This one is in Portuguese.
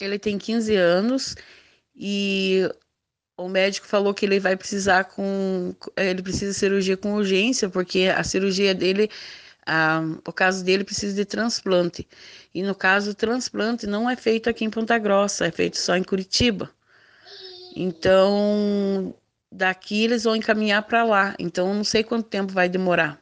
Ele tem 15 anos e o médico falou que ele vai precisar com ele precisa de cirurgia com urgência porque a cirurgia dele a, o caso dele precisa de transplante. E no caso o transplante não é feito aqui em Ponta Grossa é feito só em Curitiba. Então daqui eles vão encaminhar para lá. Então não sei quanto tempo vai demorar.